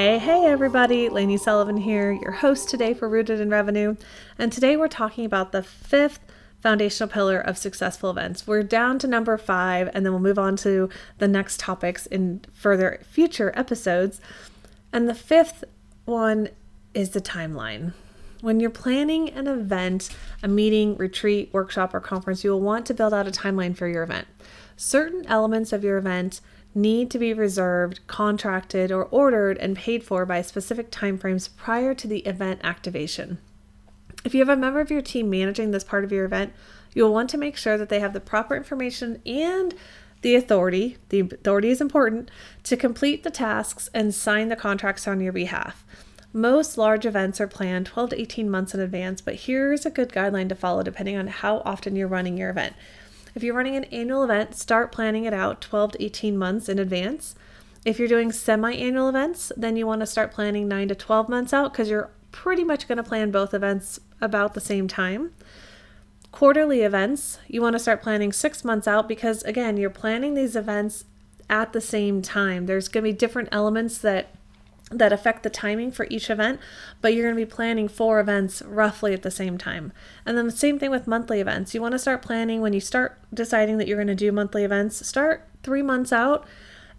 Hey, hey, everybody. Lainey Sullivan here, your host today for Rooted in Revenue. And today we're talking about the fifth foundational pillar of successful events. We're down to number five, and then we'll move on to the next topics in further future episodes. And the fifth one is the timeline. When you're planning an event, a meeting, retreat, workshop, or conference, you will want to build out a timeline for your event. Certain elements of your event need to be reserved, contracted, or ordered and paid for by specific timeframes prior to the event activation. If you have a member of your team managing this part of your event, you'll want to make sure that they have the proper information and the authority, the authority is important, to complete the tasks and sign the contracts on your behalf. Most large events are planned 12 to 18 months in advance, but here's a good guideline to follow depending on how often you're running your event. If you're running an annual event, start planning it out 12 to 18 months in advance. If you're doing semi annual events, then you want to start planning 9 to 12 months out because you're pretty much going to plan both events about the same time. Quarterly events, you want to start planning six months out because, again, you're planning these events at the same time. There's going to be different elements that that affect the timing for each event, but you're going to be planning four events roughly at the same time. And then the same thing with monthly events. You want to start planning when you start deciding that you're going to do monthly events, start 3 months out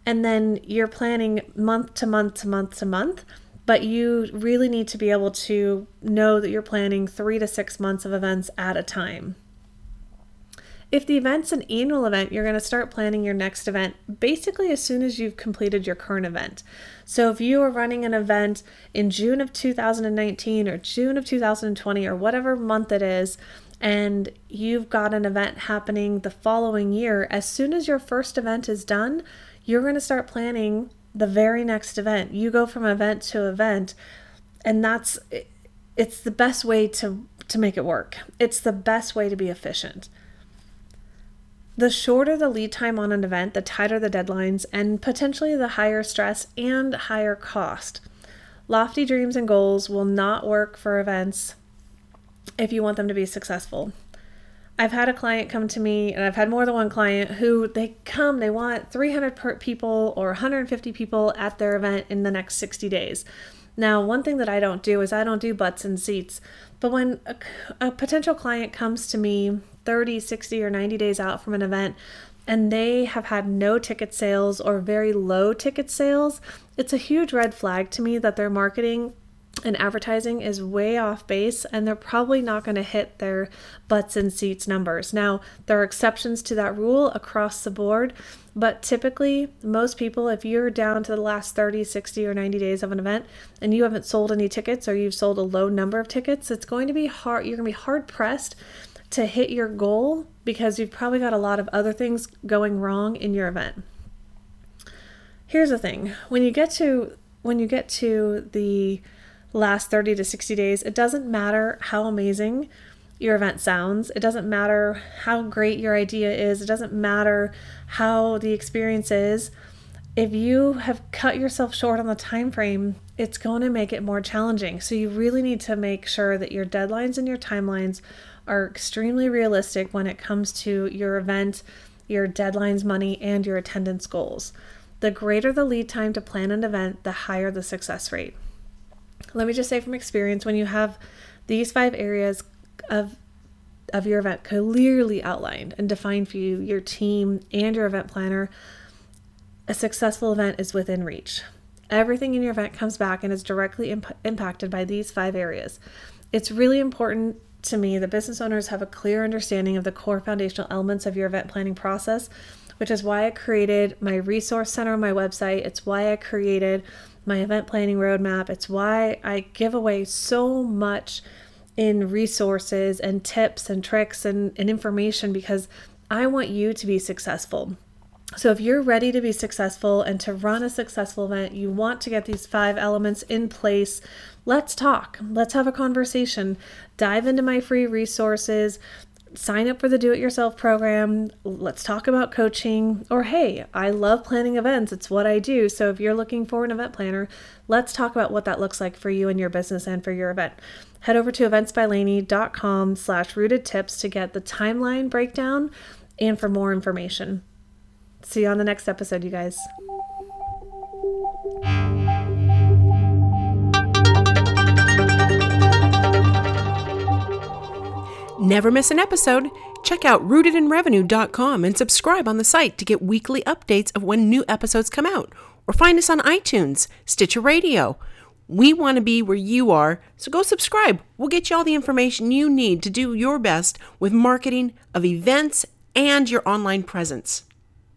and then you're planning month to month to month to month but you really need to be able to know that you're planning three to six months of events at a time. If the event's an annual event, you're going to start planning your next event basically as soon as you've completed your current event. So if you are running an event in June of 2019 or June of 2020 or whatever month it is, and you've got an event happening the following year, as soon as your first event is done, you're going to start planning the very next event. You go from event to event, and that's it's the best way to to make it work. It's the best way to be efficient. The shorter the lead time on an event, the tighter the deadlines and potentially the higher stress and higher cost. Lofty dreams and goals will not work for events if you want them to be successful. I've had a client come to me, and I've had more than one client who they come, they want 300 people or 150 people at their event in the next 60 days. Now, one thing that I don't do is I don't do butts and seats. But when a, a potential client comes to me 30, 60, or 90 days out from an event, and they have had no ticket sales or very low ticket sales, it's a huge red flag to me that their marketing and advertising is way off base and they're probably not going to hit their butts and seats numbers. Now, there are exceptions to that rule across the board, but typically, most people, if you're down to the last 30, 60, or 90 days of an event and you haven't sold any tickets or you've sold a low number of tickets, it's going to be hard. You're going to be hard pressed to hit your goal because you've probably got a lot of other things going wrong in your event. Here's the thing when you get to when you get to the last 30 to 60 days, it doesn't matter how amazing your event sounds. It doesn't matter how great your idea is. It doesn't matter how the experience is. If you have cut yourself short on the time frame, it's going to make it more challenging. So you really need to make sure that your deadlines and your timelines are extremely realistic when it comes to your event, your deadlines, money, and your attendance goals. The greater the lead time to plan an event, the higher the success rate let me just say from experience when you have these five areas of of your event clearly outlined and defined for you, your team, and your event planner, a successful event is within reach. Everything in your event comes back and is directly imp- impacted by these five areas. It's really important to me that business owners have a clear understanding of the core foundational elements of your event planning process, which is why I created my resource center on my website. It's why I created my event planning roadmap. It's why I give away so much in resources and tips and tricks and, and information because I want you to be successful. So, if you're ready to be successful and to run a successful event, you want to get these five elements in place. Let's talk. Let's have a conversation. Dive into my free resources sign up for the do it yourself program. Let's talk about coaching. Or, hey, I love planning events. It's what I do. So, if you're looking for an event planner, let's talk about what that looks like for you and your business and for your event. Head over to eventsbylaney.com slash rooted tips to get the timeline breakdown and for more information. See you on the next episode, you guys. Never miss an episode. Check out rootedinrevenue.com and subscribe on the site to get weekly updates of when new episodes come out. Or find us on iTunes, Stitcher Radio. We want to be where you are, so go subscribe. We'll get you all the information you need to do your best with marketing of events and your online presence.